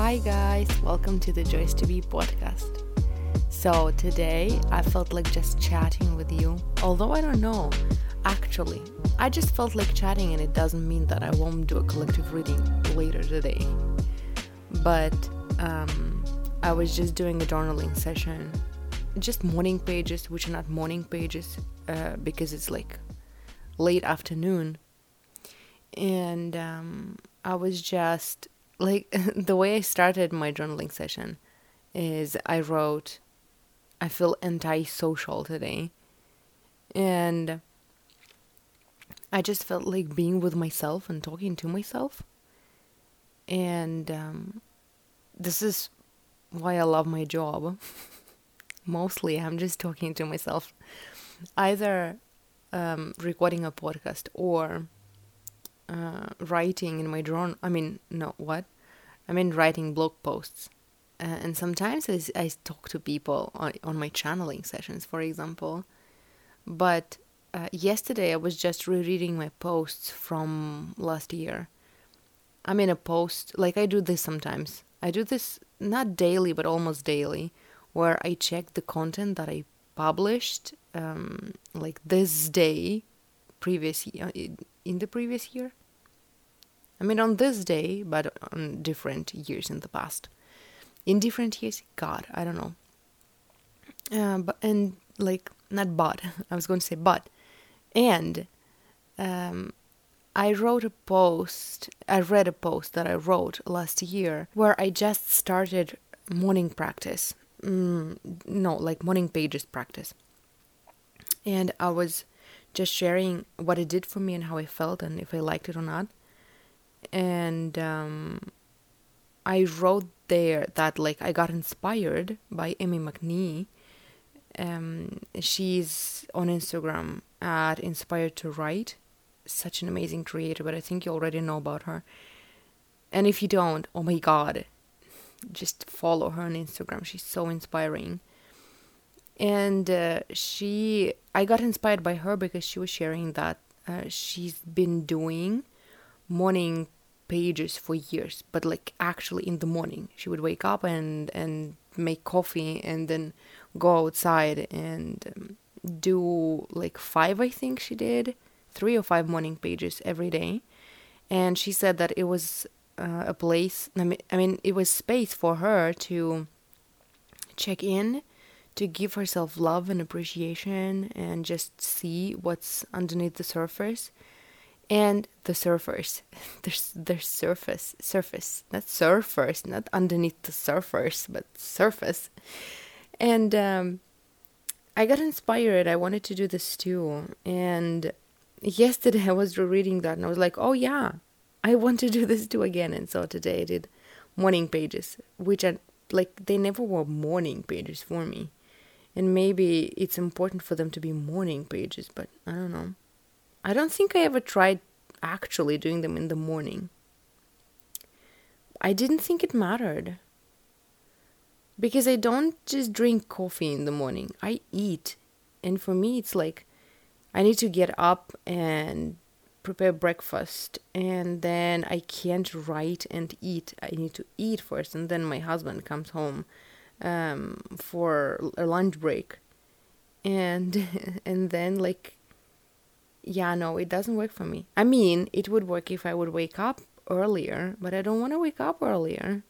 Hi, guys, welcome to the Joyous to Be podcast. So, today I felt like just chatting with you, although I don't know. Actually, I just felt like chatting, and it doesn't mean that I won't do a collective reading later today. But um, I was just doing a journaling session, just morning pages, which are not morning pages uh, because it's like late afternoon. And um, I was just like the way I started my journaling session is I wrote, I feel antisocial today. And I just felt like being with myself and talking to myself. And um, this is why I love my job. Mostly, I'm just talking to myself, either um, recording a podcast or uh, writing in my journal. I mean, no, what? I mean, writing blog posts. Uh, and sometimes I, I talk to people on, on my channeling sessions, for example. But uh, yesterday I was just rereading my posts from last year. I mean, a post, like I do this sometimes. I do this not daily, but almost daily, where I check the content that I published, um, like this day, previous year, in the previous year. I mean, on this day, but on different years in the past. In different years, God, I don't know. Uh, but and like not but, I was going to say but, and um, I wrote a post. I read a post that I wrote last year where I just started morning practice. Mm, no, like morning pages practice, and I was just sharing what it did for me and how I felt and if I liked it or not and um, I wrote there that like I got inspired by Amy McNee. Um, she's on Instagram at Inspired to Write. Such an amazing creator, but I think you already know about her. And if you don't, oh my god, just follow her on Instagram. She's so inspiring. And uh, she, I got inspired by her because she was sharing that uh, she's been doing morning pages for years but like actually in the morning she would wake up and and make coffee and then go outside and um, do like five i think she did three or five morning pages every day. And she said that it was uh, a place I mean, I mean it was space for her to check in to give herself love and appreciation and just see what's underneath the surface and the surfers there's there's surface surface. Not surfers not underneath the surfers but surface. And um, i got inspired. I wanted to do this too. And yesterday i was rereading that and i was like oh yeah i want to do this too again. And so today i did morning pages which are like they never were morning pages for me. And maybe it's important for them to be morning pages but i don't know I don't think I ever tried actually doing them in the morning. I didn't think it mattered. Because I don't just drink coffee in the morning, I eat. And for me, it's like I need to get up and prepare breakfast, and then I can't write and eat. I need to eat first, and then my husband comes home um, for a lunch break. And and then like yeah, no, it doesn't work for me. I mean, it would work if I would wake up earlier, but I don't want to wake up earlier.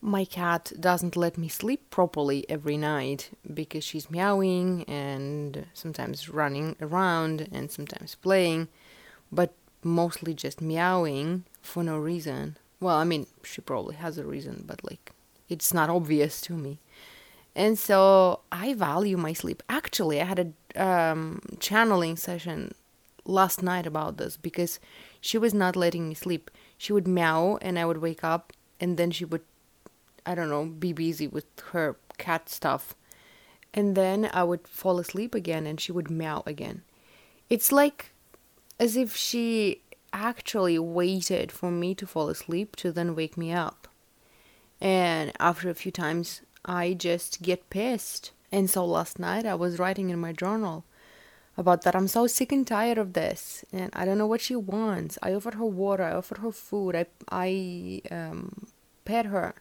My cat doesn't let me sleep properly every night because she's meowing and sometimes running around and sometimes playing, but mostly just meowing for no reason. Well, I mean, she probably has a reason, but like, it's not obvious to me. And so I value my sleep. Actually, I had a um, channeling session last night about this because she was not letting me sleep. She would meow and I would wake up and then she would I don't know, be busy with her cat stuff. And then I would fall asleep again and she would meow again. It's like as if she actually waited for me to fall asleep to then wake me up. And after a few times, I just get pissed. And so last night I was writing in my journal about that. I'm so sick and tired of this, and I don't know what she wants. I offered her water, I offered her food, I I um, pet her,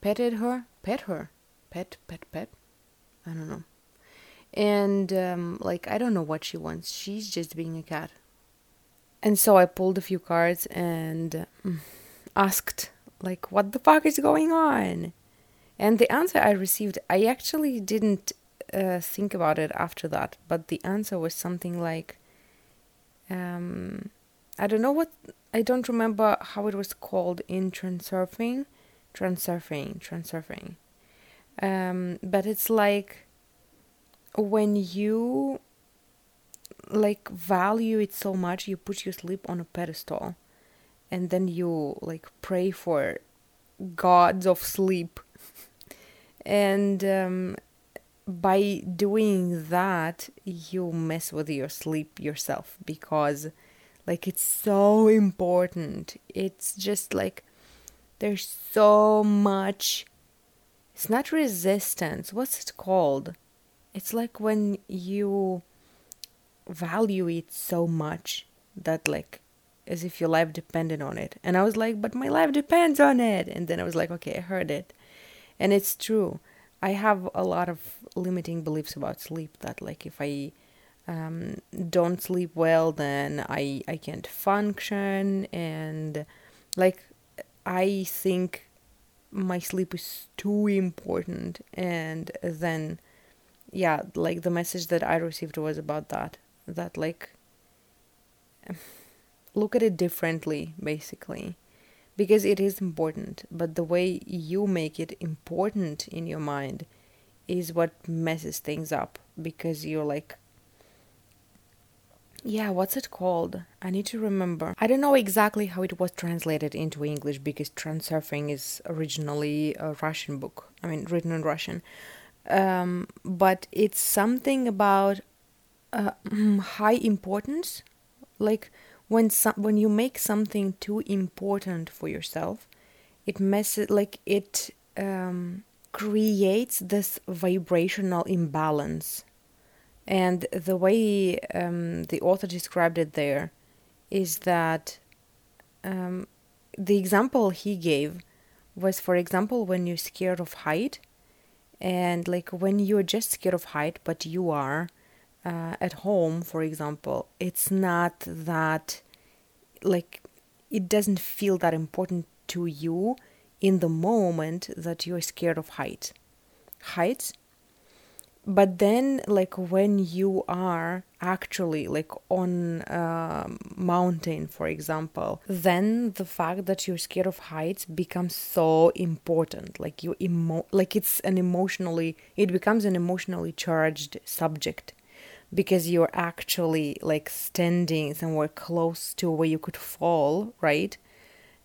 petted her, pet her, pet, pet, pet. I don't know. And um, like I don't know what she wants. She's just being a cat. And so I pulled a few cards and uh, asked like what the fuck is going on? And the answer I received, I actually didn't uh, think about it after that, but the answer was something like um, I don't know what I don't remember how it was called in transurfing, transurfing, transurfing. Um, but it's like when you like value it so much, you put your sleep on a pedestal, and then you like pray for gods of sleep, and um, by doing that, you mess with your sleep yourself because like it's so important. It's just like there's so much it's not resistance. What's it called? It's like when you value it so much that like as if your life depended on it. And I was like, but my life depends on it. And then I was like, okay, I heard it. And it's true. I have a lot of limiting beliefs about sleep that like if I um, don't sleep well, then I I can't function, and like I think my sleep is too important, and then yeah, like the message that I received was about that that like look at it differently basically because it is important but the way you make it important in your mind is what messes things up because you're like yeah, what's it called? I need to remember. I don't know exactly how it was translated into English because Transurfing is originally a Russian book. I mean, written in Russian. Um, but it's something about uh, high importance. Like when some, when you make something too important for yourself, it messes like it um, creates this vibrational imbalance. And the way um, the author described it there is that um, the example he gave was, for example, when you're scared of height, and like when you're just scared of height, but you are uh, at home, for example, it's not that like it doesn't feel that important to you in the moment that you're scared of height. Heights but then like when you are actually like on a mountain for example then the fact that you're scared of heights becomes so important like you emo like it's an emotionally it becomes an emotionally charged subject because you're actually like standing somewhere close to where you could fall right?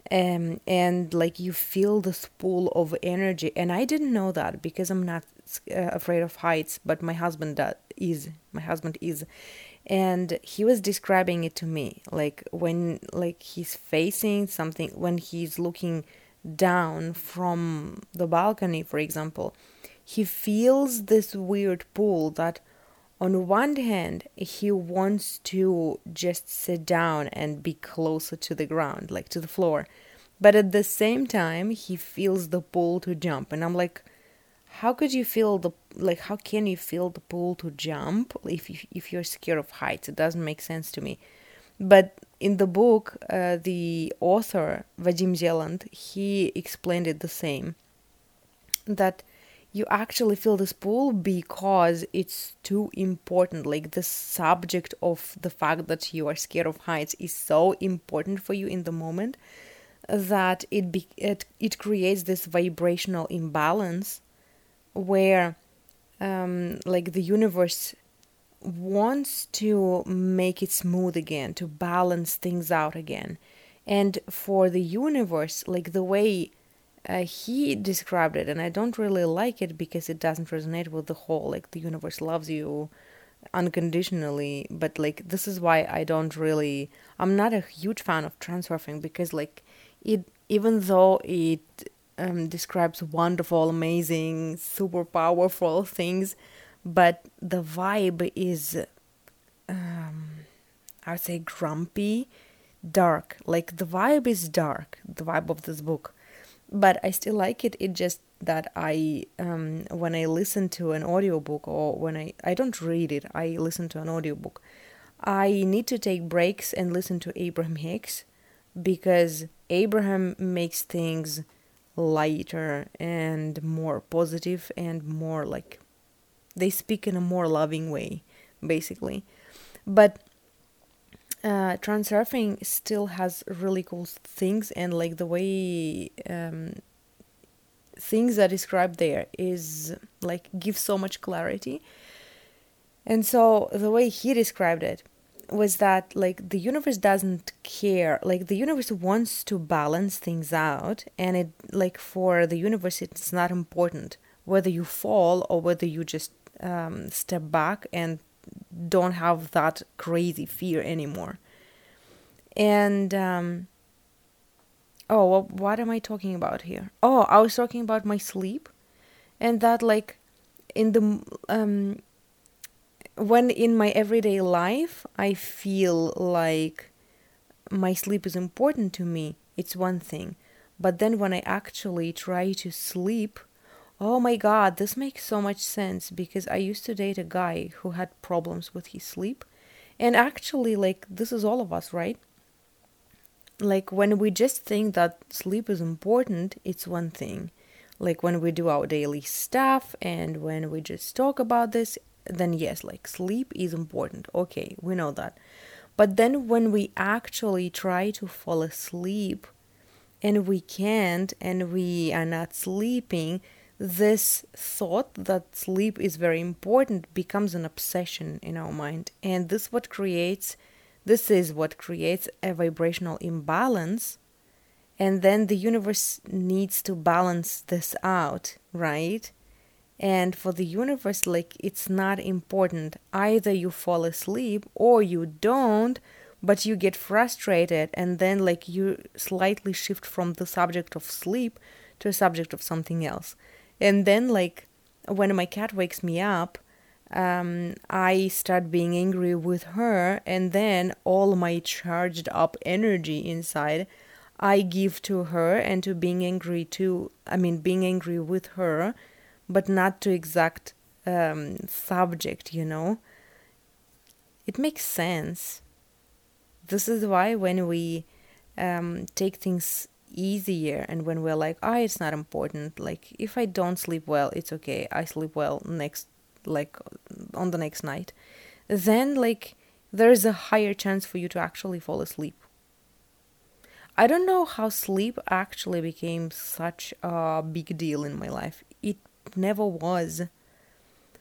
Um, and like you feel this pool of energy. And i didn't know that because i'm not uh, afraid of heights but my husband is my husband is. And he was describing it to me like when like he's facing something when he's looking down from the balcony for example he feels this weird pull that on one hand he wants to just sit down and be closer to the ground like to the floor. But at the same time he feels the pull to jump. And i'm like how could you feel the like how can you feel the pull to jump if you, if you're scared of heights? It doesn't make sense to me. But in the book uh, the author vadim zeland he explained it the same that you actually feel this pull because it's too important. Like the subject of the fact that you are scared of heights is so important for you in the moment that it be, it, it creates this vibrational imbalance where um, like the universe wants to make it smooth again to balance things out again. And for the universe like the way uh, he described it and i don't really like it because it doesn't resonate with the whole like the universe loves you unconditionally but like this is why i don't really i'm not a huge fan of transurfing because like it even though it um, describes wonderful, amazing, super powerful things, but the vibe is, um, I would say, grumpy, dark. Like the vibe is dark, the vibe of this book, but I still like it. It just that I um, when I listen to an audiobook or when I I don't read it, I listen to an audiobook. I need to take breaks and listen to Abraham Hicks because Abraham makes things lighter and more positive and more like they speak in a more loving way basically but uh, Transurfing still has really cool things and like the way um, things are described there is like give so much clarity. And so the way he described it was that like the universe doesn't care like the universe wants to balance things out and it like for the universe it's not important whether you fall or whether you just um, step back and don't have that crazy fear anymore. And um, oh well, what am i talking about here? Oh i was talking about my sleep and that like in the um when in my everyday life I feel like my sleep is important to me, it's one thing. But then when I actually try to sleep, oh my god, this makes so much sense because I used to date a guy who had problems with his sleep. And actually, like, this is all of us, right? Like, when we just think that sleep is important, it's one thing. Like, when we do our daily stuff and when we just talk about this, then yes, like sleep is important. Okay, we know that. But then when we actually try to fall asleep and we can't and we are not sleeping, this thought that sleep is very important becomes an obsession in our mind. And this what creates this is what creates a vibrational imbalance and then the universe needs to balance this out, right? And for the universe, like it's not important. Either you fall asleep or you don't, but you get frustrated and then like you slightly shift from the subject of sleep to a subject of something else. And then like when my cat wakes me up, um, I start being angry with her, and then all my charged up energy inside I give to her and to being angry too. I mean, being angry with her but not to exact um, subject, you know. It makes sense. This is why when we um, take things easier and when we're like, ah, oh, it's not important. Like if I don't sleep well, it's okay. I sleep well next, like on the next night. Then like there is a higher chance for you to actually fall asleep. I don't know how sleep actually became such a big deal in my life. It never was.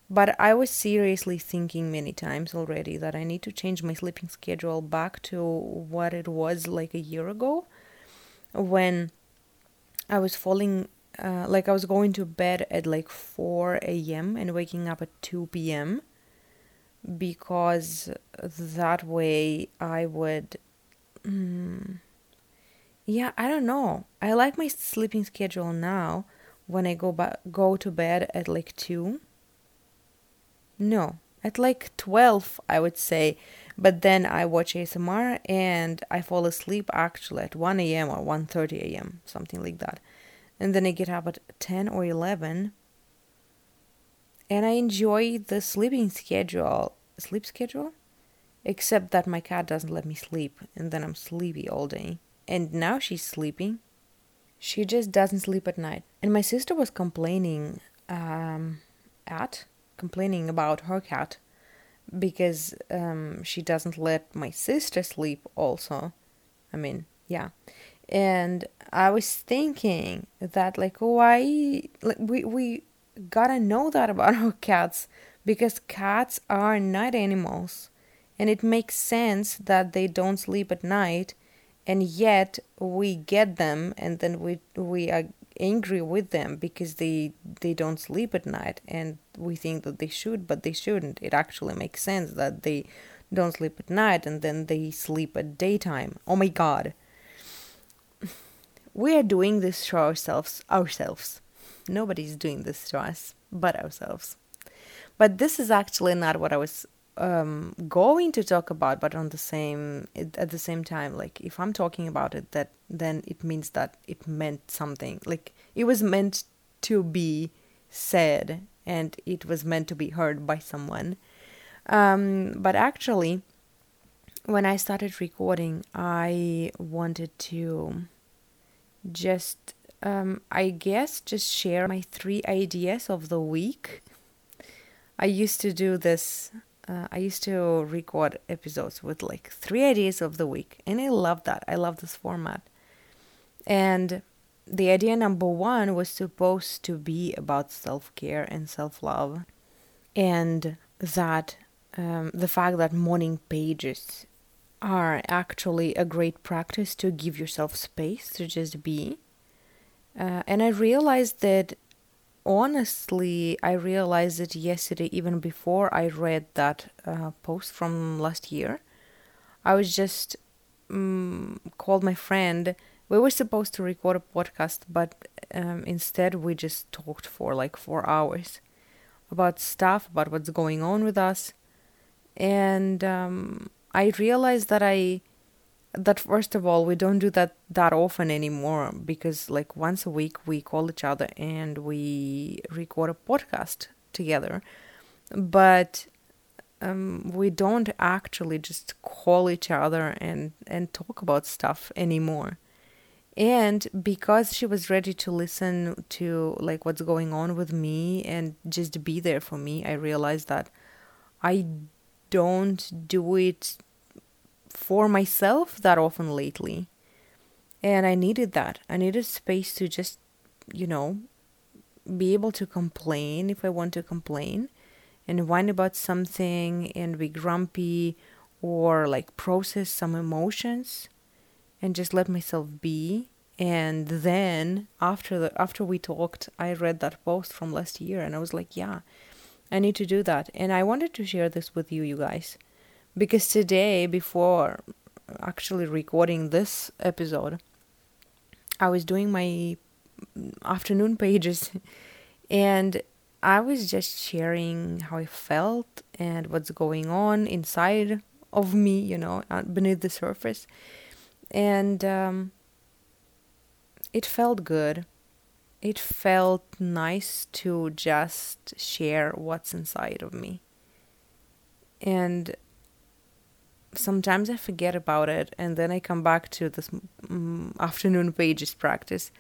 But I was seriously thinking many times already that I need to change my sleeping schedule back to what it was like a year ago when I was falling, uh, like I was going to bed at like 4 a.m. and waking up at 2 p.m. because that way I would. Mm, yeah, I don't know. I like my sleeping schedule now when I go ba- go to bed at like 2. No, at like 12, I would say. But then I watch ASMR and I fall asleep actually at 1 a.m. or 1:30 a.m., something like that. And then I get up at 10 or 11 and I enjoy the sleeping schedule, sleep schedule, except that my cat doesn't let me sleep and then I'm sleepy all day. And now she's sleeping she just doesn't sleep at night. And my sister was complaining um, at complaining about her cat because um, she doesn't let my sister sleep also. I mean, yeah. And I was thinking that like why like we we gotta know that about our cats because cats are night animals and it makes sense that they don't sleep at night and yet we get them and then we we are angry with them because they they don't sleep at night and we think that they should but they shouldn't. It actually makes sense that they don't sleep at night and then they sleep at daytime. Oh my god. We are doing this to ourselves ourselves. Nobody's doing this to us but ourselves. But this is actually not what i was um, going to talk about, but on the same at the same time, like if I'm talking about it, that then it means that it meant something. Like it was meant to be said, and it was meant to be heard by someone. Um, but actually, when I started recording, I wanted to just, um, I guess, just share my three ideas of the week. I used to do this uh, I used to record episodes with like three ideas of the week, and I love that. I love this format. And the idea number one was supposed to be about self care and self love, and that um, the fact that morning pages are actually a great practice to give yourself space to just be. Uh, and I realized that honestly, I realized it yesterday, even before I read that uh, post from last year. I was just um, called my friend. We were supposed to record a podcast, but um, instead we just talked for like four hours about stuff, about what's going on with us, and um, I realized that I that first of all we don't do that that often anymore because like once a week we call each other and we record a podcast together. But um, we don't actually just call each other and and talk about stuff anymore. And because she was ready to listen to like what's going on with me and just be there for me i realized that i don't do it for myself that often lately. And I needed that. I needed space to just, you know, be able to complain if I want to complain and whine about something and be grumpy or like process some emotions and just let myself be and then after the after we talked i read that post from last year and i was like yeah i need to do that and i wanted to share this with you you guys because today before actually recording this episode i was doing my afternoon pages and i was just sharing how i felt and what's going on inside of me you know uh, beneath the surface. And um, it felt good. It felt nice to just share what's inside of me. And sometimes I forget about it and then I come back to this um, afternoon pages practice.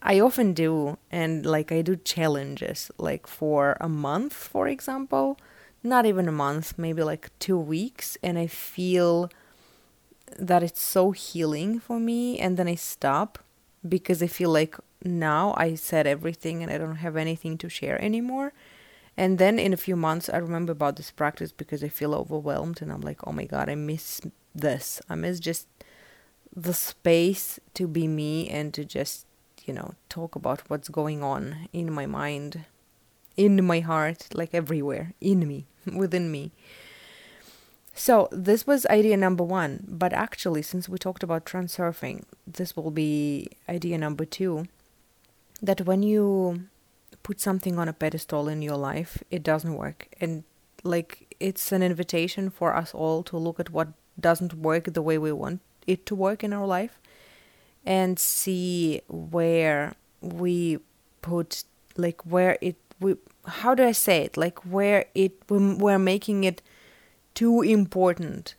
I often do, and like I do challenges, like for a month, for example, not even a month, maybe like two weeks, and I feel that it's so healing for me, and then I stop because I feel like now I said everything and I don't have anything to share anymore. And then in a few months, I remember about this practice because I feel overwhelmed and I'm like, oh my God, I miss this. I miss just the space to be me and to just, you know, talk about what's going on in my mind, in my heart, like everywhere, in me, within me. So, this was idea number one. But actually, since we talked about transurfing, this will be idea number two that when you put something on a pedestal in your life, it doesn't work. And like it's an invitation for us all to look at what doesn't work the way we want it to work in our life and see where we put like where it we how do I say it? Like where it we're making it too important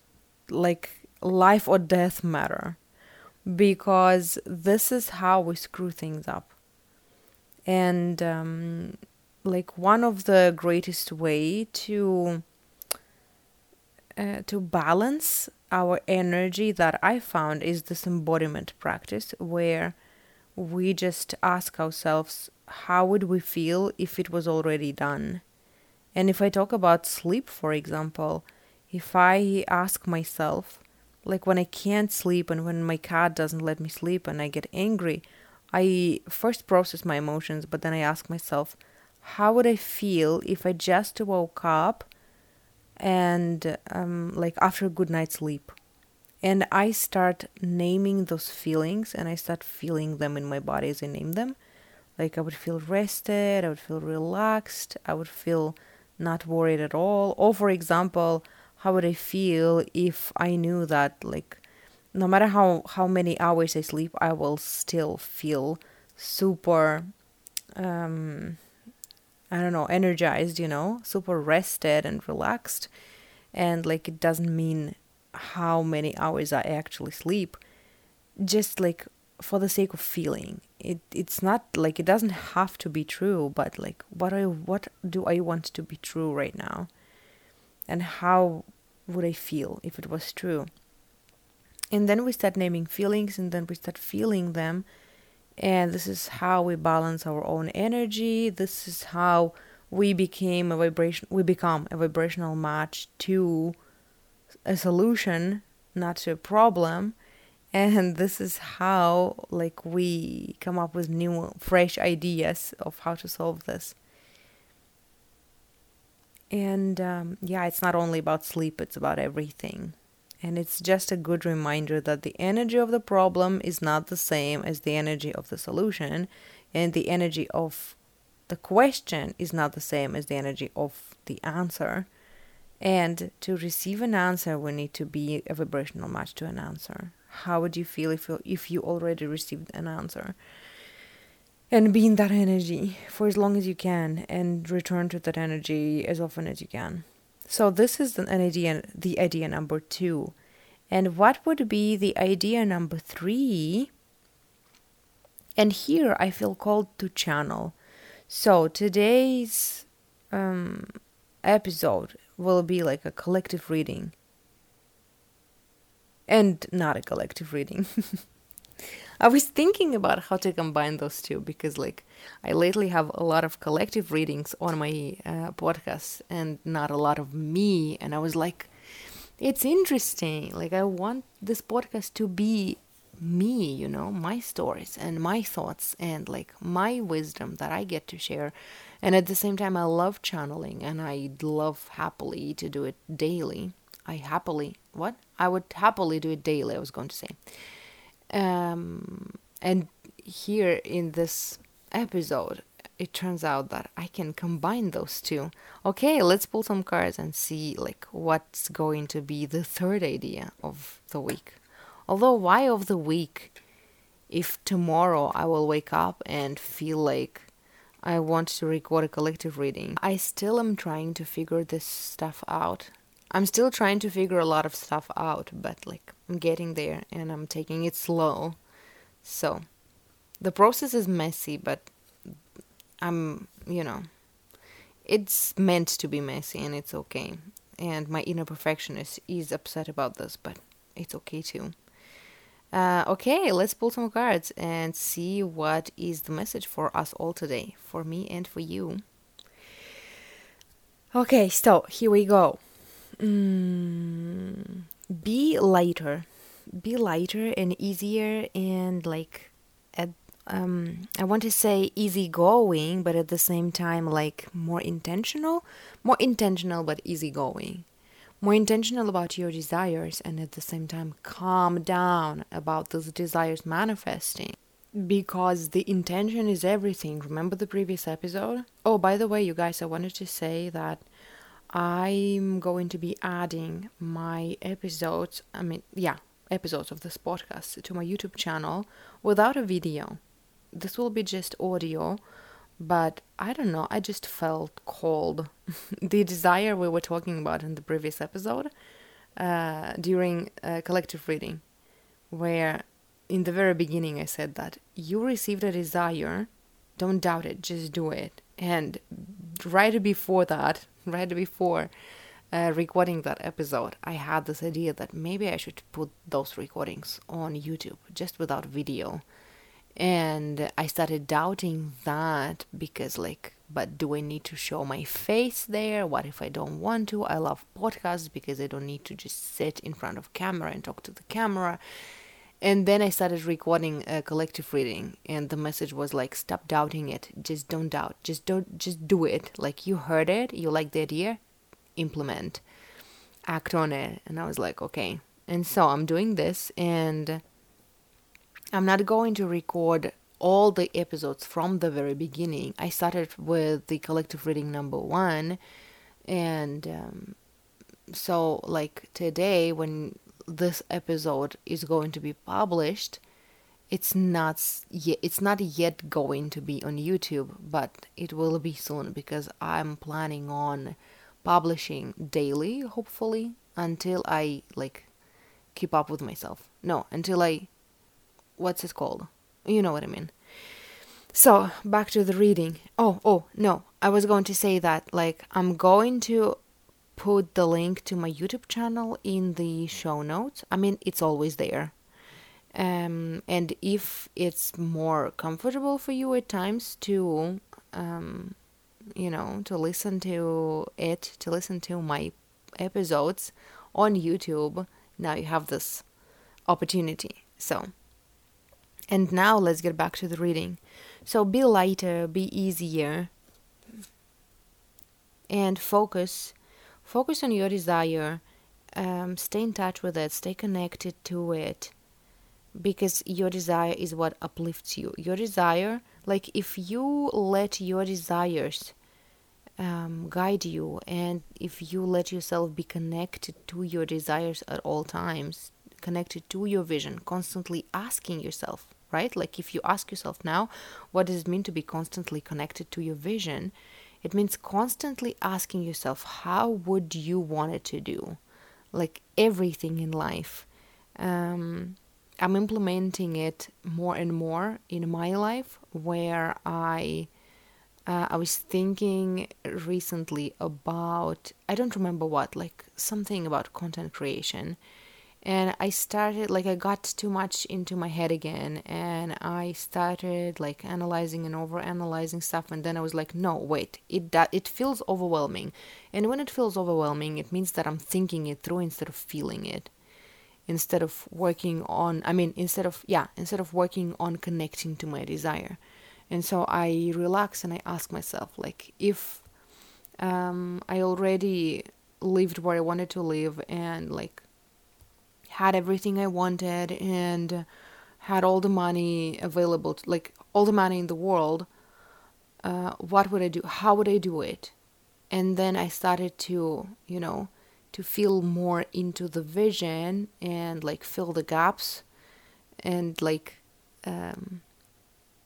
like life or death matter. Because this is how we screw things up and um, like one of the greatest way to uh, to balance our energy that I found is this embodiment practice where we just ask ourselves how would we feel if it was already done? And if I talk about sleep for example if I ask myself like when I can't sleep and when my cat doesn't let me sleep and I get angry I first process my emotions, but then I ask myself, how would I feel if I just woke up and um, like after a good night's sleep? And I start naming those feelings and I start feeling them in my body as I name them. Like I would feel rested, I would feel relaxed, I would feel not worried at all. Or, for example, how would I feel if I knew that, like, no matter how, how many hours I sleep, I will still feel super, um, I don't know, energized, you know, super rested and relaxed. And, like, it doesn't mean how many hours I actually sleep. Just like for the sake of feeling it it's not like it doesn't have to be true but like what I what do I want to be true right now and how would I feel if it was true and then we start naming feelings and then we start feeling them. And this is how we balance our own energy. This is how we became a vibration we become a vibrational match to a solution not to a problem. And this is how like we come up with new fresh ideas of how to solve this. And um, yeah it's not only about sleep it's about everything and it's just a good reminder that the energy of the problem is not the same as the energy of the solution and the energy of the question is not the same as the energy of the answer. And to receive an answer we need to be a vibrational match to an answer. How would you feel if you, if you already received an answer? And be in that energy for as long as you can and return to that energy as often as you can so this is an idea the idea number two. And what would be the idea number three? And here i feel called to channel. So today's um, episode will be like a collective reading. And not a collective reading. I was thinking about how to combine those two because, like, I lately have a lot of collective readings on my uh, podcast and not a lot of me. And I was like, it's interesting. Like, I want this podcast to be me, you know, my stories and my thoughts and like my wisdom that I get to share. And at the same time, I love channeling and I love happily to do it daily. I happily what I would happily do it daily. I was going to say, um, and here in this episode, it turns out that I can combine those two. Okay, let's pull some cards and see like what's going to be the third idea of the week. Although why of the week? If tomorrow I will wake up and feel like I want to record a collective reading, I still am trying to figure this stuff out. I'm still trying to figure a lot of stuff out, but like I'm getting there and I'm taking it slow. So the process is messy, but I'm, you know, it's meant to be messy and it's okay. And my inner perfectionist is upset about this, but it's okay too. Uh, okay, let's pull some cards and see what is the message for us all today, for me and for you. Okay, so here we go. Mm, be lighter, be lighter and easier and like at um I want to say easygoing, but at the same time like more intentional, more intentional but easygoing. More intentional about your desires and at the same time calm down about those desires manifesting because the intention is everything. Remember the previous episode? Oh, by the way, you guys, I wanted to say that I'm going to be adding my episodes, I mean, yeah, episodes of this podcast to my YouTube channel without a video. This will be just audio, but I don't know, I just felt called. the desire we were talking about in the previous episode uh, during a collective reading, where in the very beginning I said that you received a desire, don't doubt it, just do it. And right before that, right before uh, recording that episode, I had this idea that maybe I should put those recordings on YouTube just without video. And I started doubting that because, like, but do I need to show my face there? What if I don't want to? I love podcasts because I don't need to just sit in front of camera and talk to the camera. And then I started recording a collective reading, and the message was like, "Stop doubting it. Just don't doubt. Just don't. Just do it. Like you heard it, you like the idea, implement, act on it." And I was like, "Okay." And so I'm doing this, and I'm not going to record all the episodes from the very beginning. I started with the collective reading number one, and um, so like today when this episode is going to be published it's not yet it's not yet going to be on YouTube but it will be soon because I'm planning on publishing daily hopefully until I like keep up with myself. No until I what's it called? You know what I mean. So back to the reading. Oh oh no. I was going to say that like I'm going to put the link to my YouTube channel in the show notes. I mean it's always there. Um, and if it's more comfortable for you at times to um, you know to listen to it to listen to my episodes on youtube now you have this opportunity. So and now let's get back to the reading. So be lighter be easier and focus focus on your desire um, stay in touch with it stay connected to it because your desire is what uplifts you. Your desire, like if you let your desires um, guide you and if you let yourself be connected to your desires at all times, connected to your vision, constantly asking yourself, right? Like if you ask yourself now, what does it mean to be constantly connected to your vision? It means constantly asking yourself, how would you want it to do? Like everything in life. Um, I'm implementing it more and more in my life where I uh, I was thinking recently about I don't remember what like something about content creation and I started like I got too much into my head again and I started like analyzing and over analyzing stuff and then I was like no wait it that it feels overwhelming. And when it feels overwhelming it means that I'm thinking it through instead of feeling it. Instead of working on i mean instead of yeah instead of working on connecting to my desire. And so i relax and i ask myself like if um, i already lived where i wanted to live and like had everything i wanted and had all the money available to, like all the money in the world uh, what would i do? How would i do it? And then i started to you know to feel more into the vision and like fill the gaps and like um,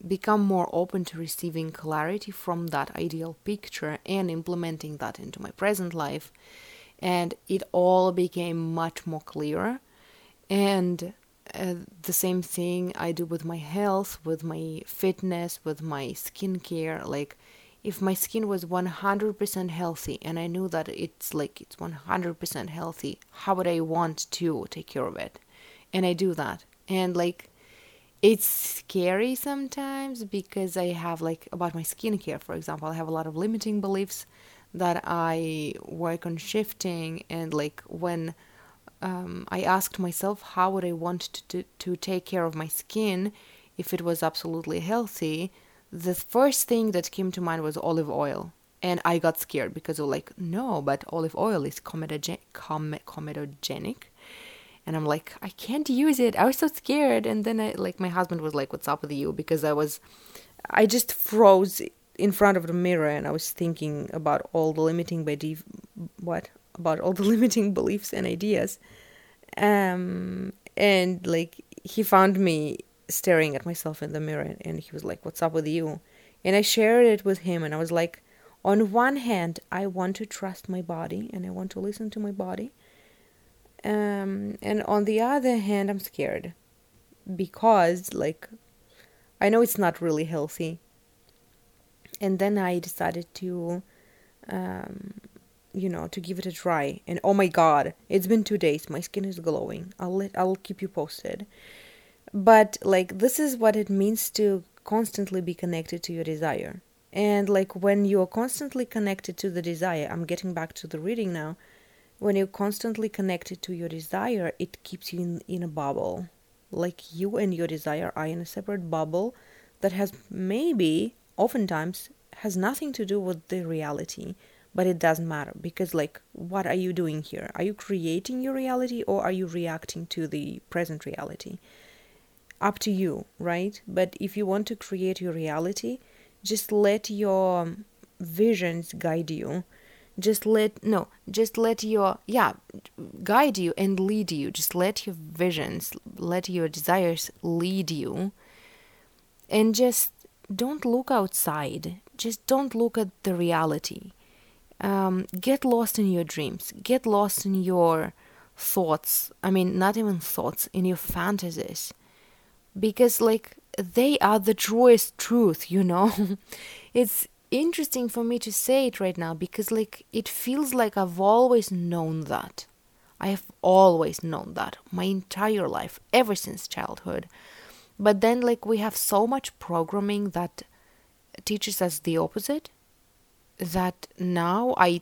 become more open to receiving clarity from that ideal picture and implementing that into my present life. And it all became much more clearer and uh, the same thing i do with my health with my fitness with my skincare like if my skin was 100% healthy and I knew that it's like it's 100% healthy, how would I want to take care of it? And I do that. And like it's scary sometimes because I have like about my skincare, for example, I have a lot of limiting beliefs that I work on shifting and like when um, I asked myself how would I want to, to, to take care of my skin if it was absolutely healthy, the first thing that came to mind was olive oil. And I got scared because of like, no, but olive oil is comedogenic. And I'm like, I can't use it. I was so scared. And then I like my husband was like, What's up with you? Because I was I just froze in front of the mirror and I was thinking about all the limiting by what? About all the limiting beliefs and ideas. Um and like he found me staring at myself in the mirror and he was like what's up with you? And i shared it with him and i was like on one hand i want to trust my body and i want to listen to my body. Um, and on the other hand i'm scared because like i know it's not really healthy. And then i decided to um, you know to give it a try. And oh my god it's been two days. My skin is glowing. I'll let i'll keep you posted. But like this is what it means to constantly be connected to your desire. And like when you're constantly connected to the desire i'm getting back to the reading now. When you're constantly connected to your desire it keeps you in, in a bubble. Like you and your desire are in a separate bubble that has maybe oftentimes has nothing to do with the reality but it doesn't matter because like what are you doing here? Are you creating your reality or are you reacting to the present reality? Up to you, right? But if you want to create your reality, just let your visions guide you. just let no just let your yeah guide you and lead you. Just let your visions let your desires lead you. And just don't look outside. Just don't look at the reality um, get lost in your dreams get lost in your thoughts i mean not even thoughts in your fantasies because like they are the truest truth you know it's interesting for me to say it right now because like it feels like I've always known that. I have always known that my entire life ever since childhood. But then like we have so much programming that teaches us the opposite that now I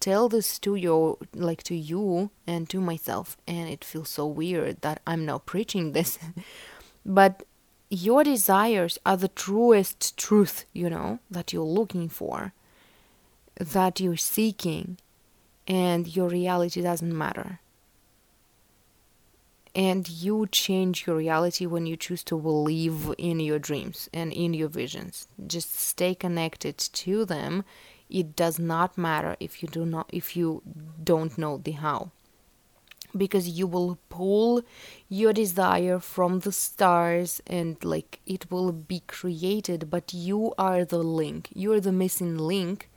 tell this to you like to you and to myself and it feels so weird that I'm now preaching this. but your desires are the truest truth, you know, that you're looking for, that you're seeking, and your reality doesn't matter. And you change your reality when you choose to believe in your dreams and in your visions. Just stay connected to them. It does not matter if you do not if you don't know the how. Because you will pull your desire from the stars and like it will be created but you are the link. You're the missing link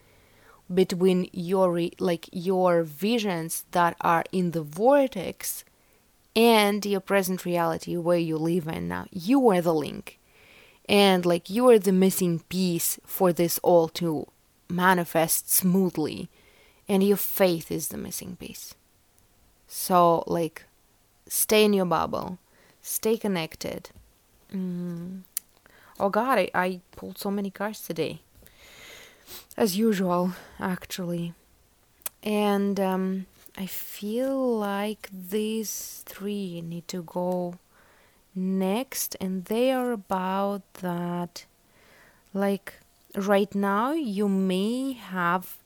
between your like your visions that are in the vortex and your present reality where you live in now. You are the link. And like you are the missing piece for this all to manifest smoothly and your faith is the missing piece so, like, stay in your bubble, stay connected. Mm. Oh God, I, I pulled so many cards today, as usual, actually. And um, I feel like these three need to go next, and they are about that. Like, right now, you may have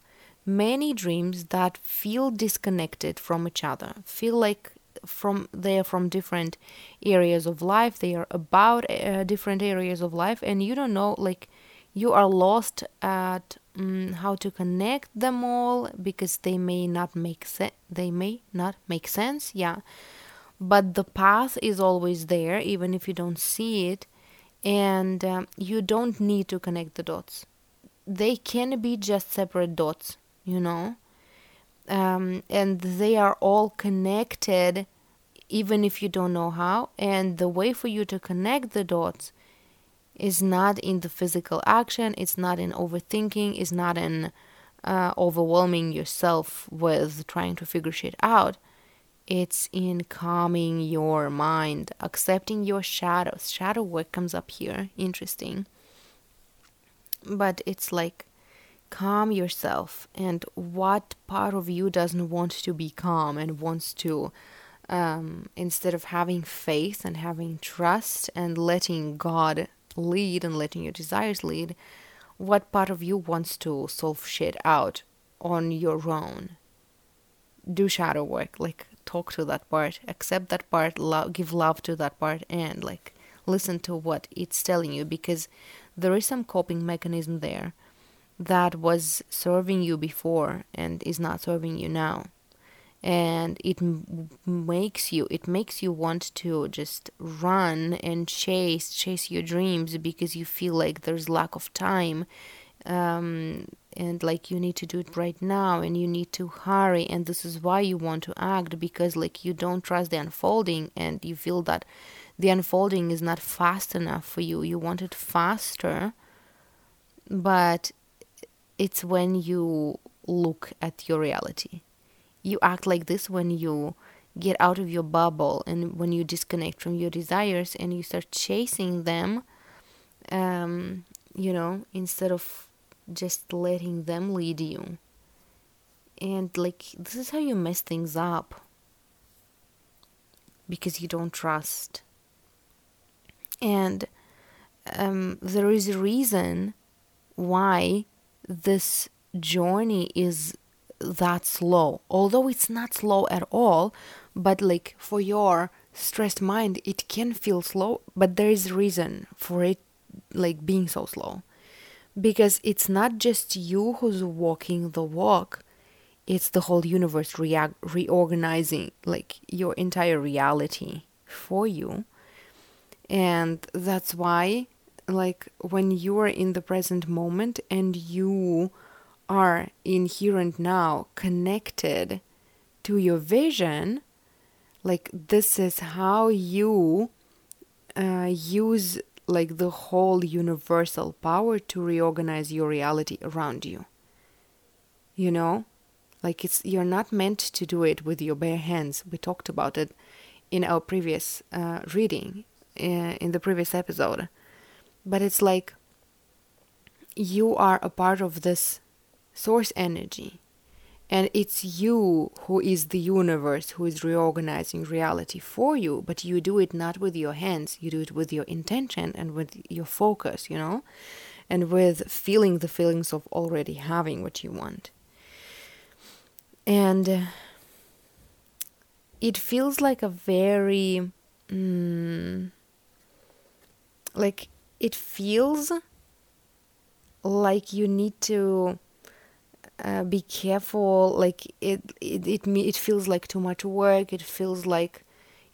many dreams that feel disconnected from each other feel like from they are from different areas of life they are about uh, different areas of life and you don't know like you are lost at um, how to connect them all because they may not make they may not make sense yeah. But the path is always there even if you don't see it and um, you don't need to connect the dots. They can be just separate dots you know? Um, and they are all connected even if you don't know how. And the way for you to connect the dots is not in the physical action it's not in overthinking it's not in uh, overwhelming yourself with trying to figure shit out it's in calming your mind accepting your shadows. Shadow work comes up here interesting. But it's like calm yourself and what part of you doesn't want to be calm and wants to um, instead of having faith and having trust and letting god lead and letting your desires lead what part of you wants to solve shit out on your own? Do shadow work like talk to that part accept that part love, give love to that part and like listen to what it's telling you because there is some coping mechanism there that was serving you before and is not serving you now. And it m- makes you it makes you want to just run and chase chase your dreams because you feel like there's lack of time um, and like you need to do it right now and you need to hurry and this is why you want to act because like you don't trust the unfolding and you feel that the unfolding is not fast enough for you you want it faster but it's when you look at your reality. You act like this when you get out of your bubble and when you disconnect from your desires and you start chasing them, um, you know, instead of just letting them lead you. And like, this is how you mess things up because you don't trust. And um, there is a reason why this journey is that slow although it's not slow at all but like for your stressed mind it can feel slow but there is a reason for it like being so slow because it's not just you who's walking the walk. It's the whole universe rea- reorganizing like your entire reality for you. And that's why like when you are in the present moment and you are in here and now connected to your vision like this is how you uh, use like the whole universal power to reorganize your reality around you. You know? Like it's you're not meant to do it with your bare hands. We talked about it in our previous uh, reading uh, in the previous episode. But it's like you are a part of this source energy and it's you who is the universe who is reorganizing reality for you but you do it not with your hands. You do it with your intention and with your focus you know and with feeling the feelings of already having what you want. And uh, it feels like a very mm, like it feels like you need to uh, be careful like it, it it it feels like too much work. It feels like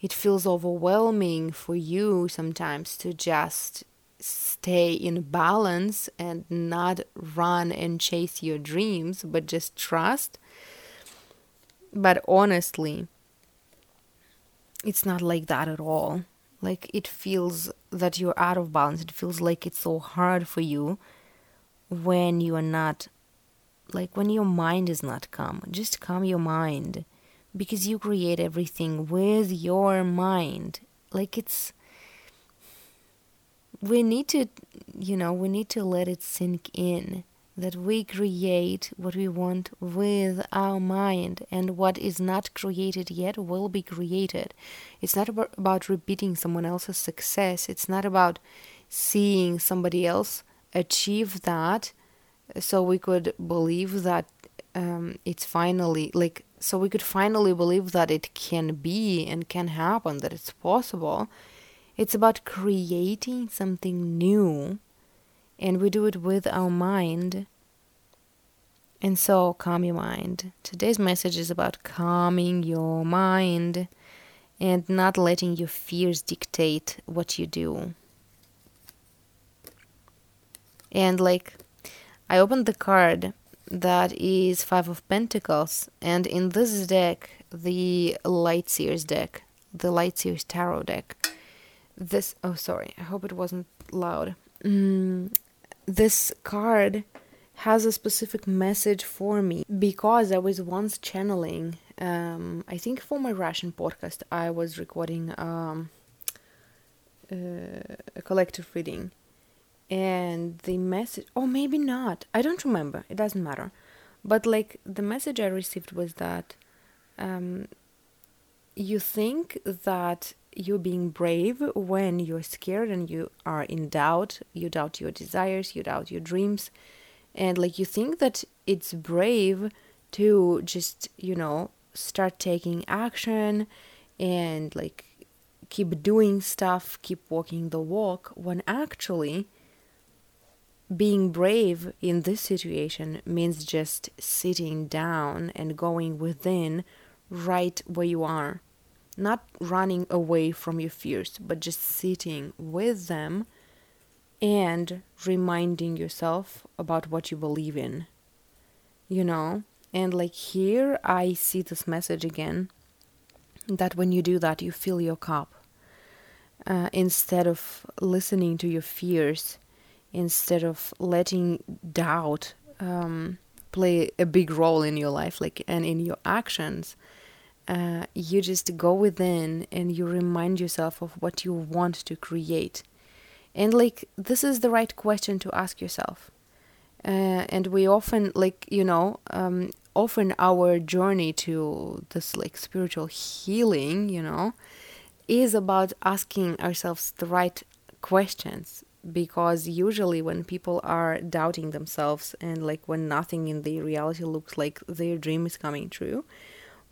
it feels overwhelming for you sometimes to just stay in balance and not run and chase your dreams but just trust. But honestly it's not like that at all. Like it feels that you're out of balance. It feels like it's so hard for you when you are not like when your mind is not calm just calm your mind. Because you create everything with your mind. Like it's we need to you know we need to let it sink in that we create what we want with our mind, and what is not created yet will be created. It's not about, about repeating someone else's success, it's not about seeing somebody else achieve that so we could believe that um, it's finally like so we could finally believe that it can be and can happen that it's possible it's about creating something new and we do it with our mind. And so, calm your mind. Today's message is about calming your mind and not letting your fears dictate what you do. And, like, I opened the card that is Five of Pentacles, and in this deck, the Light Seers deck, the Light Seers Tarot deck, this, oh, sorry, I hope it wasn't loud. Mm, this card has a specific message for me because I was once channeling. Um, I think for my Russian podcast, I was recording um, uh, a collective reading, and the message, oh, maybe not, I don't remember, it doesn't matter. But like the message I received was that um, you think that you're being brave when you're scared and you are in doubt. You doubt your desires, you doubt your dreams. And like you think that it's brave to just, you know, start taking action and like keep doing stuff, keep walking the walk, when actually being brave in this situation means just sitting down and going within right where you are not running away from your fears, but just sitting with them and reminding yourself about what you believe in. You know? And like here, I see this message again that when you do that, you fill your cup. Uh, instead of listening to your fears, instead of letting doubt um, play a big role in your life, like and in your actions, uh, you just go within and you remind yourself of what you want to create. And like, this is the right question to ask yourself. Uh, and we often, like, you know, um, often our journey to this like spiritual healing, you know, is about asking ourselves the right questions because usually when people are doubting themselves and like when nothing in the reality looks like their dream is coming true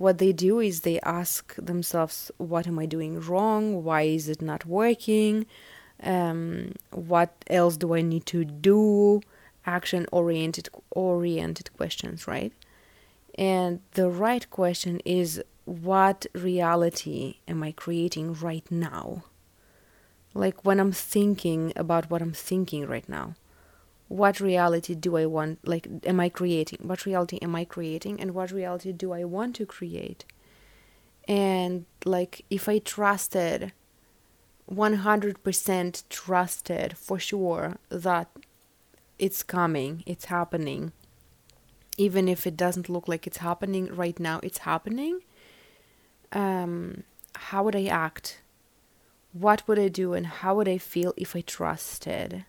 what they do is they ask themselves, What am I doing wrong? Why is it not working? Um, what else do I need to do? Action oriented oriented questions, right? And the right question is what reality am I creating right now? Like when I'm thinking about what I'm thinking right now, what reality do I want? Like, am I creating? What reality am I creating? And what reality do I want to create? And like, if I trusted 100% trusted for sure that it's coming, it's happening. Even if it doesn't look like it's happening right now, it's happening. Um, how would I act? What would I do and how would I feel if I trusted?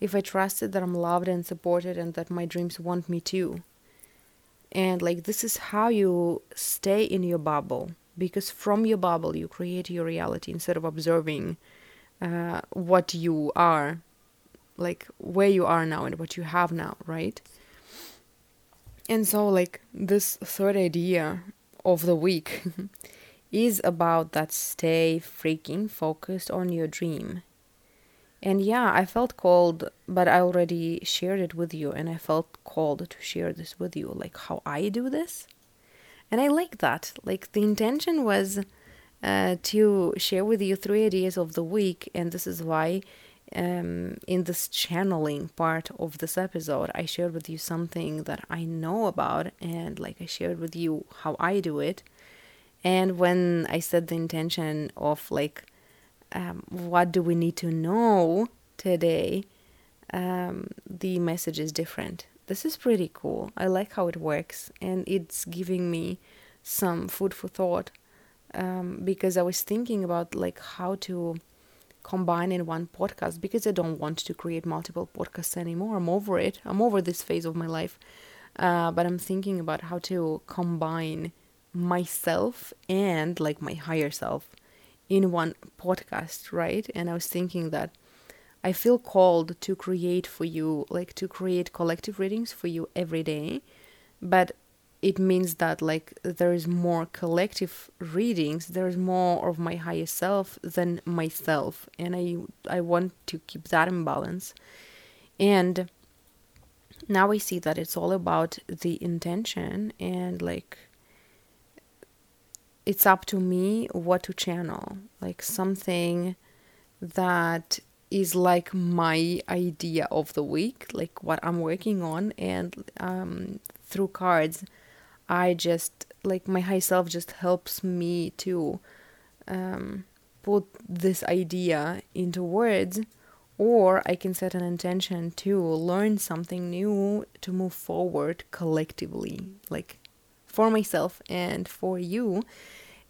If I trusted that I'm loved and supported and that my dreams want me to. And like, this is how you stay in your bubble because from your bubble you create your reality instead of observing uh, what you are like where you are now and what you have now right and so like this third idea of the week is about that stay freaking focused on your dream and yeah i felt called but i already shared it with you and i felt called to share this with you like how i do this and I like that. Like the intention was uh, to share with you three ideas of the week, and this is why um, in this channeling part of this episode, I shared with you something that I know about, and like I shared with you how I do it. And when I said the intention of like, um, what do we need to know today, um, the message is different this is pretty cool. I like how it works, and it's giving me some food for thought um, because I was thinking about like how to combine in one podcast because I don't want to create multiple podcasts anymore. I'm over it. I'm over this phase of my life. Uh, but I'm thinking about how to combine myself and like my higher self in one podcast, right? And I was thinking that I feel called to create for you, like to create collective readings for you every day, but it means that like there is more collective readings there's more of my higher self than myself and i i want to keep that in balance and now i see that it's all about the intention and like it's up to me what to channel like something that is like my idea of the week, like what I'm working on, and um, through cards, I just like my high self just helps me to um, put this idea into words, or I can set an intention to learn something new to move forward collectively, like for myself and for you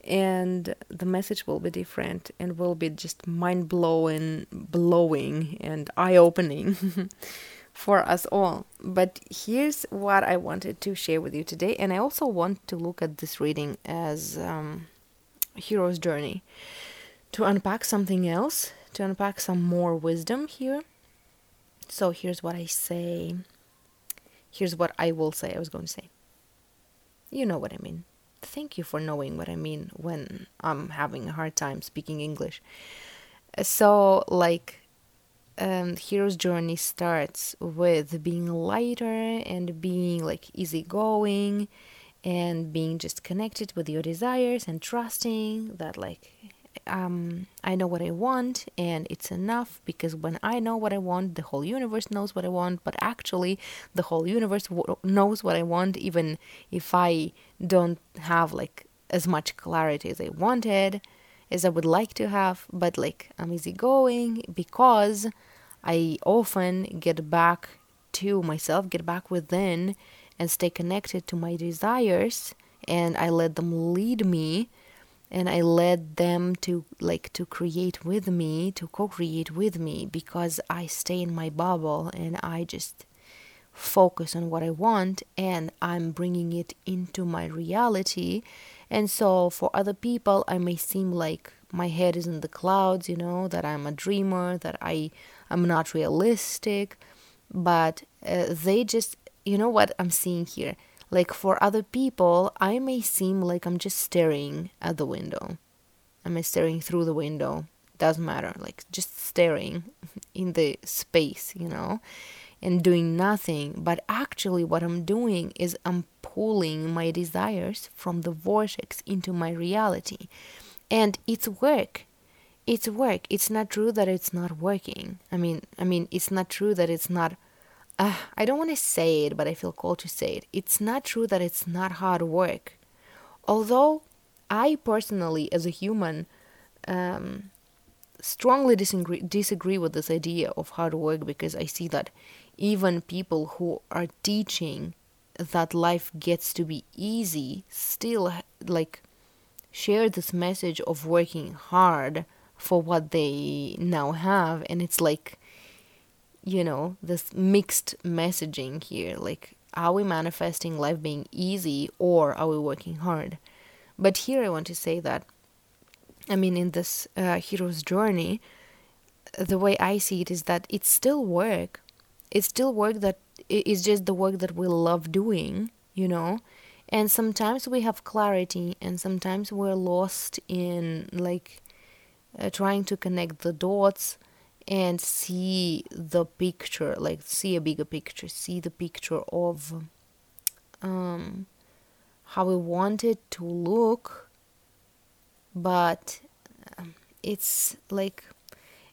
and the message will be different and will be just mind blowing blowing and eye opening for us all. But here's what i wanted to share with you today and i also want to look at this reading as um, hero's journey. To unpack something else to unpack some more wisdom here. So here's what i say. Here's what i will say i was going to say you know what i mean thank you for knowing what I mean when I'm having a hard time speaking English. So, like, um, hero's journey starts with being lighter and being like easygoing and being just connected with your desires and trusting that like um, I know what I want and it's enough because when I know what I want, the whole universe knows what I want. But actually, the whole universe w- knows what I want, even if I don't have like as much clarity as I wanted, as I would like to have. But like, I'm easygoing because I often get back to myself, get back within, and stay connected to my desires, and I let them lead me and I led them to like to create with me, to co-create with me because I stay in my bubble and I just focus on what I want and I'm bringing it into my reality. And so for other people I may seem like my head is in the clouds, you know, that I'm a dreamer, that I I'm not realistic, but uh, they just you know what I'm seeing here like for other people, I may seem like I'm just staring at the window. I'm staring through the window. Doesn't matter. Like just staring in the space, you know. and doing nothing. But actually, what I'm doing is I'm pulling my desires from the vortex into my reality. And it's work. It's work. It's not true that it's not working. I mean, I mean, it's not true that it's not. Uh, I don't want to say it, but I feel called to say it. It's not true that it's not hard work. Although I personally, as a human, um, strongly disagree, disagree with this idea of hard work because I see that even people who are teaching that life gets to be easy still like share this message of working hard for what they now have and it's like you know this mixed messaging here like are we manifesting life being easy or are we working hard but here i want to say that I mean, in this uh, hero's journey, the way I see it is that it's still work. It's still work that is just the work that we love doing, you know. And sometimes we have clarity, and sometimes we're lost in like uh, trying to connect the dots and see the picture, like see a bigger picture, see the picture of um, how we want it to look but um, it's like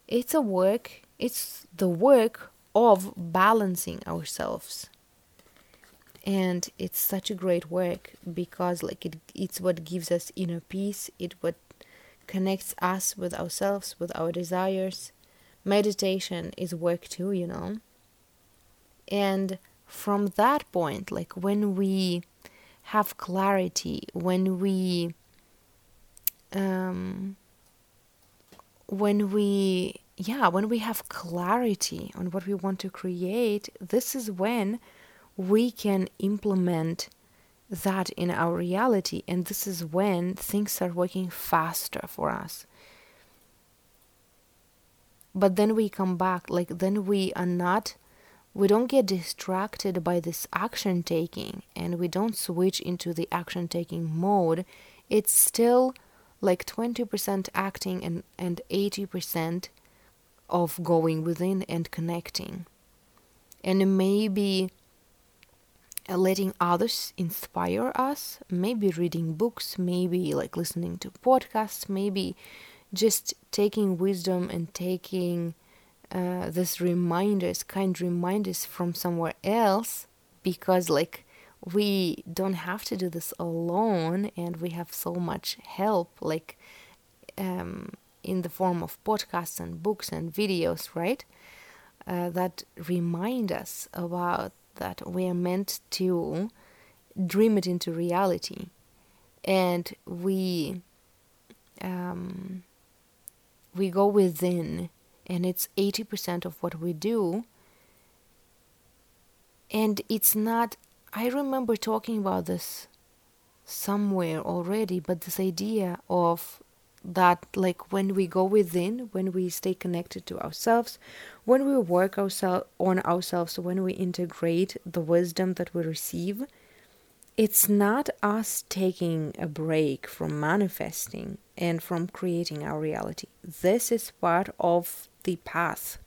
it's a work it's the work of balancing ourselves. And it's such a great work because like it it's what gives us inner peace it what connects us with ourselves with our desires meditation is work too you know? And from that point like when we have clarity when we um, when we yeah when we have clarity on what we want to create this is when we can implement that in our reality. And this is when things are working faster for us but then we come back like then we are not we don't get distracted by this action taking and we don't switch into the action taking mode it's still like 20% acting and, and 80% of going within and connecting. And maybe letting others inspire us, maybe reading books, maybe like listening to podcasts, maybe just taking wisdom and taking uh, this reminders, kind reminders from somewhere else, because like we don't have to do this alone and we have so much help like um, in the form of podcasts and books and videos right? Uh, that remind us about that we are meant to dream it into reality. And we um, we go within and it's 80% of what we do. And it's not I remember talking about this somewhere already, but this idea of that, like when we go within, when we stay connected to ourselves, when we work ourselves on ourselves, when we integrate the wisdom that we receive, it's not us taking a break from manifesting and from creating our reality. This is part of the path.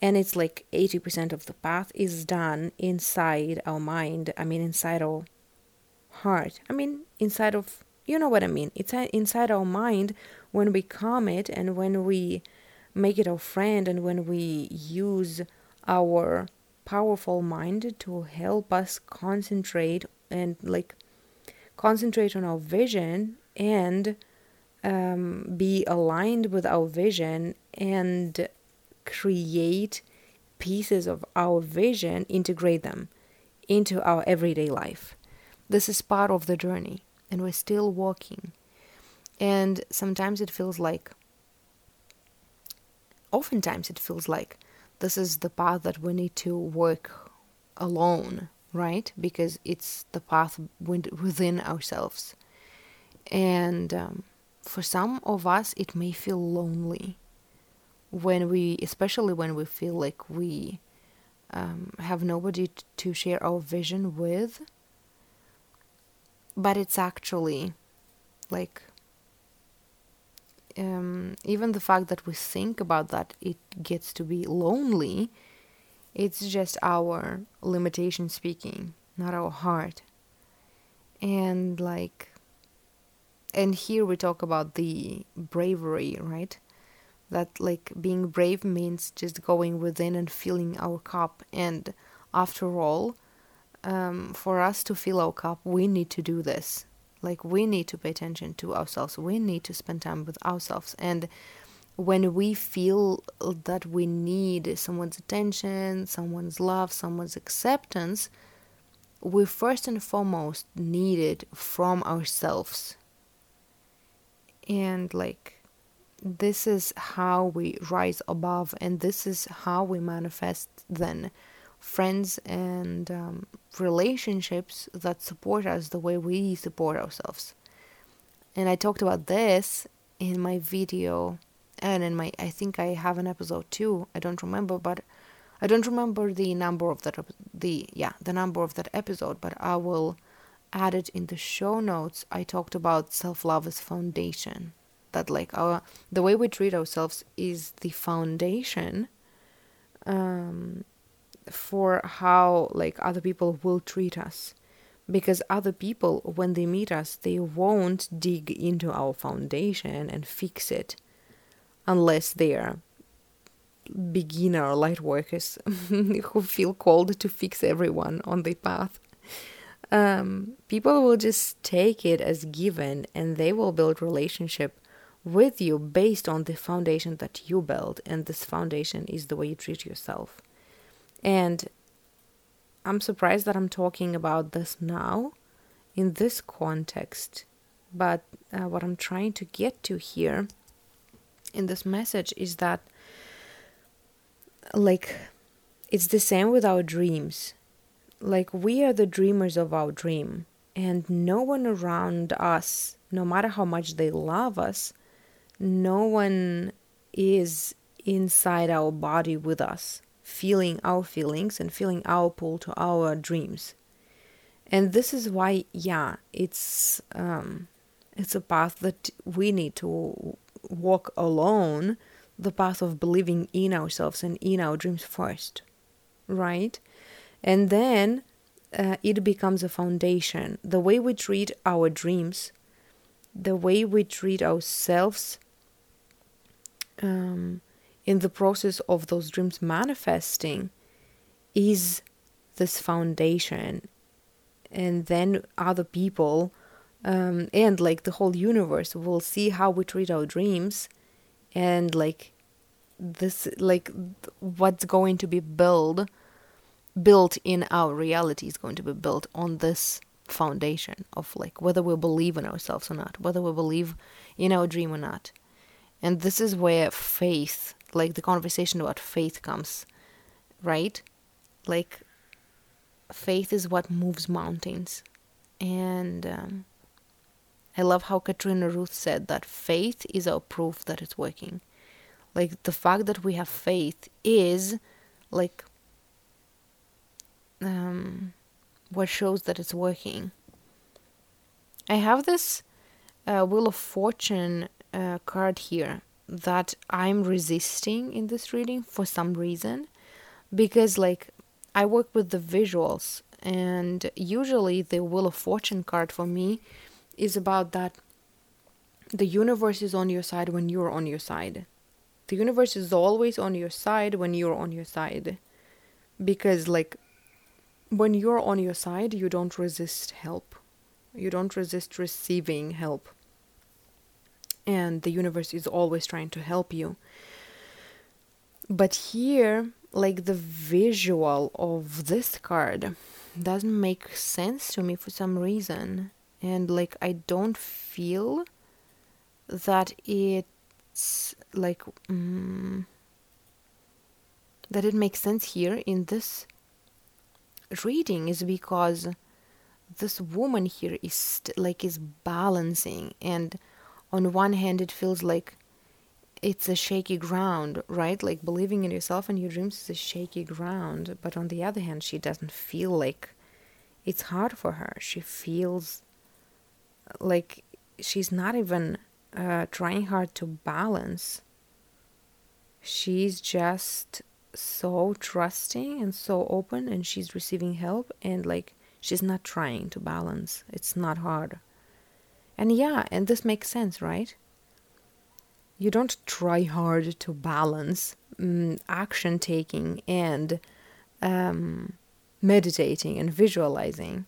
And it's like 80% of the path is done inside our mind i mean inside our heart. I mean inside of you know what i mean. It's uh, inside our mind when we calm it and when we make it our friend and when we use our powerful mind to help us concentrate and like concentrate on our vision and um, be aligned with our vision and create pieces of our vision, integrate them into our everyday life. This is part of the journey, and we're still walking. And sometimes it feels like, oftentimes it feels like this is the path that we need to work alone, right? Because it's the path within ourselves. And um, for some of us, it may feel lonely when we especially when we feel like we um, have nobody t- to share our vision with but it's actually like um, even the fact that we think about that it gets to be lonely It's just our limitation speaking, not our heart. And like, and here we talk about the bravery, right? That like being brave means just going within and filling our cup. And after all, um, for us to fill our cup, we need to do this. Like, we need to pay attention to ourselves. We need to spend time with ourselves. And when we feel that we need someone's attention, someone's love, someone's acceptance, we first and foremost need it from ourselves. And like, this is how we rise above, and this is how we manifest then friends and um, relationships that support us the way we support ourselves. And I talked about this in my video and in my I think I have an episode too. I don't remember, but I don't remember the number of that the yeah, the number of that episode, but I will add it in the show notes. I talked about self-love as foundation. That like our the way we treat ourselves is the foundation um for how like other people will treat us. Because other people when they meet us they won't dig into our foundation and fix it unless they're beginner light workers who feel called to fix everyone on the path. Um, people will just take it as given and they will build relationship with you based on the foundation that you build. And this foundation is the way you treat yourself and I'm surprised that I'm talking about this now in this context. But uh, what I'm trying to get to here in this message is that, like, it's the same with our dreams. Like, we are the dreamers of our dream, and no one around us, no matter how much they love us, no one is inside our body with us feeling our feelings and feeling our pull to our dreams. And this is why, yeah, it's um, it's a path that we need to walk alone, the path of believing in ourselves and in our dreams first, right? And then uh, it becomes a foundation. The way we treat our dreams, the way we treat ourselves, um, in the process of those dreams manifesting is this foundation. And then other people um, and like the whole universe will see how we treat our dreams and like this like what's going to be built built in our reality is going to be built on this foundation of like whether we believe in ourselves or not whether we believe in our dream or not. And this is where faith like the conversation about faith comes, right? Like, faith is what moves mountains. And um, I love how Katrina Ruth said that faith is our proof that it's working. Like, the fact that we have faith is like um, what shows that it's working. I have this uh, Wheel of Fortune uh, card here that I'm resisting in this reading for some reason because like I work with the visuals and usually the Wheel of Fortune card for me is about that the universe is on your side when you're on your side. The universe is always on your side when you're on your side. Because like when you're on your side, you don't resist help. You don't resist receiving help and the universe is always trying to help you. But here, like the visual of this card doesn't make sense to me for some reason. And like, I don't feel that it's like, um, that it makes sense here in this reading is because this woman here is like is balancing and on one hand it feels like it's a shaky ground, right? Like believing in yourself and your dreams is a shaky ground. But on the other hand, she doesn't feel like it's hard for her. She feels like she's not even uh, trying hard to balance. She's just so trusting and so open and she's receiving help and like she's not trying to balance. It's not hard. And yeah, and this makes sense, right? You don't try hard to balance um, action taking and um, meditating and visualizing.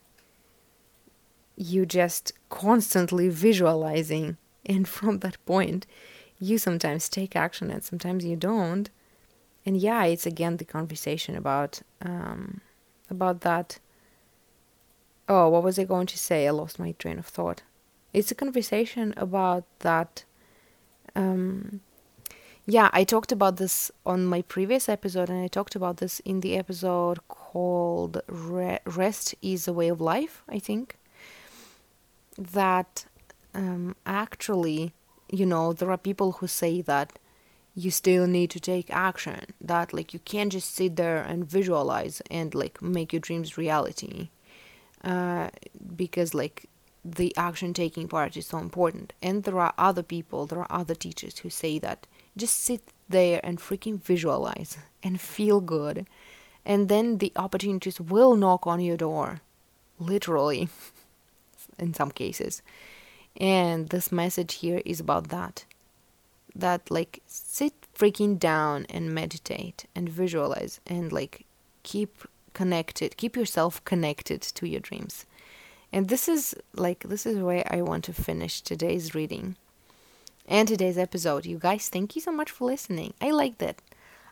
You just constantly visualizing, and from that point, you sometimes take action and sometimes you don't. And yeah, it's again the conversation about um, about that. Oh, what was I going to say? I lost my train of thought. It's a conversation about that. Um, yeah, I talked about this on my previous episode, and I talked about this in the episode called Re- Rest is a Way of Life, I think. That um, actually, you know, there are people who say that you still need to take action, that like you can't just sit there and visualize and like make your dreams reality. Uh, because like the action taking part is so important. And there are other people, there are other teachers who say that just sit there and freaking visualize and feel good. And then the opportunities will knock on your door, literally, in some cases. And this message here is about that. That, like, sit freaking down and meditate and visualize and, like, keep connected, keep yourself connected to your dreams. And this is like this is where I want to finish today's reading and today's episode. You guys, thank you so much for listening. I liked it.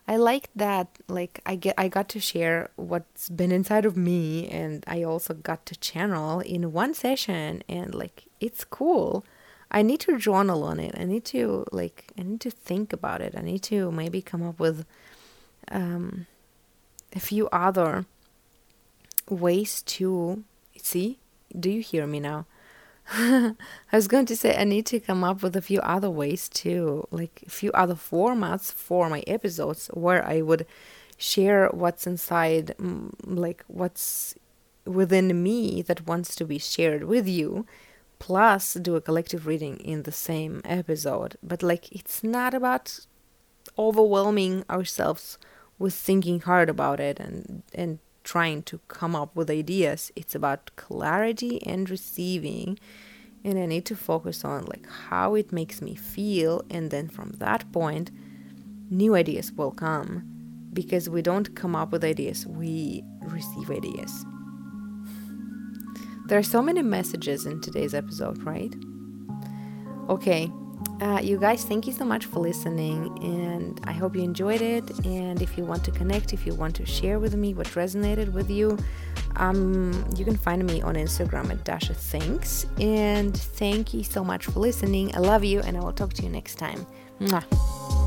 I like that like I get I got to share what's been inside of me and I also got to channel in one session and like it's cool. I need to journal on it. I need to like I need to think about it. I need to maybe come up with um a few other ways to see do you hear me now? I was going to say I need to come up with a few other ways too, like a few other formats for my episodes where I would share what's inside, mm, like what's within me that wants to be shared with you, plus do a collective reading in the same episode. But like it's not about overwhelming ourselves with thinking hard about it and and trying to come up with ideas. It's about clarity and receiving. And I need to focus on like how it makes me feel and then from that point new ideas will come because we don't come up with ideas, we receive ideas. There are so many messages in today's episode, right? Okay, uh, you guys, thank you so much for listening, and I hope you enjoyed it. And if you want to connect, if you want to share with me what resonated with you, um, you can find me on Instagram at Dasha Thinks. And thank you so much for listening. I love you, and I will talk to you next time. Mwah.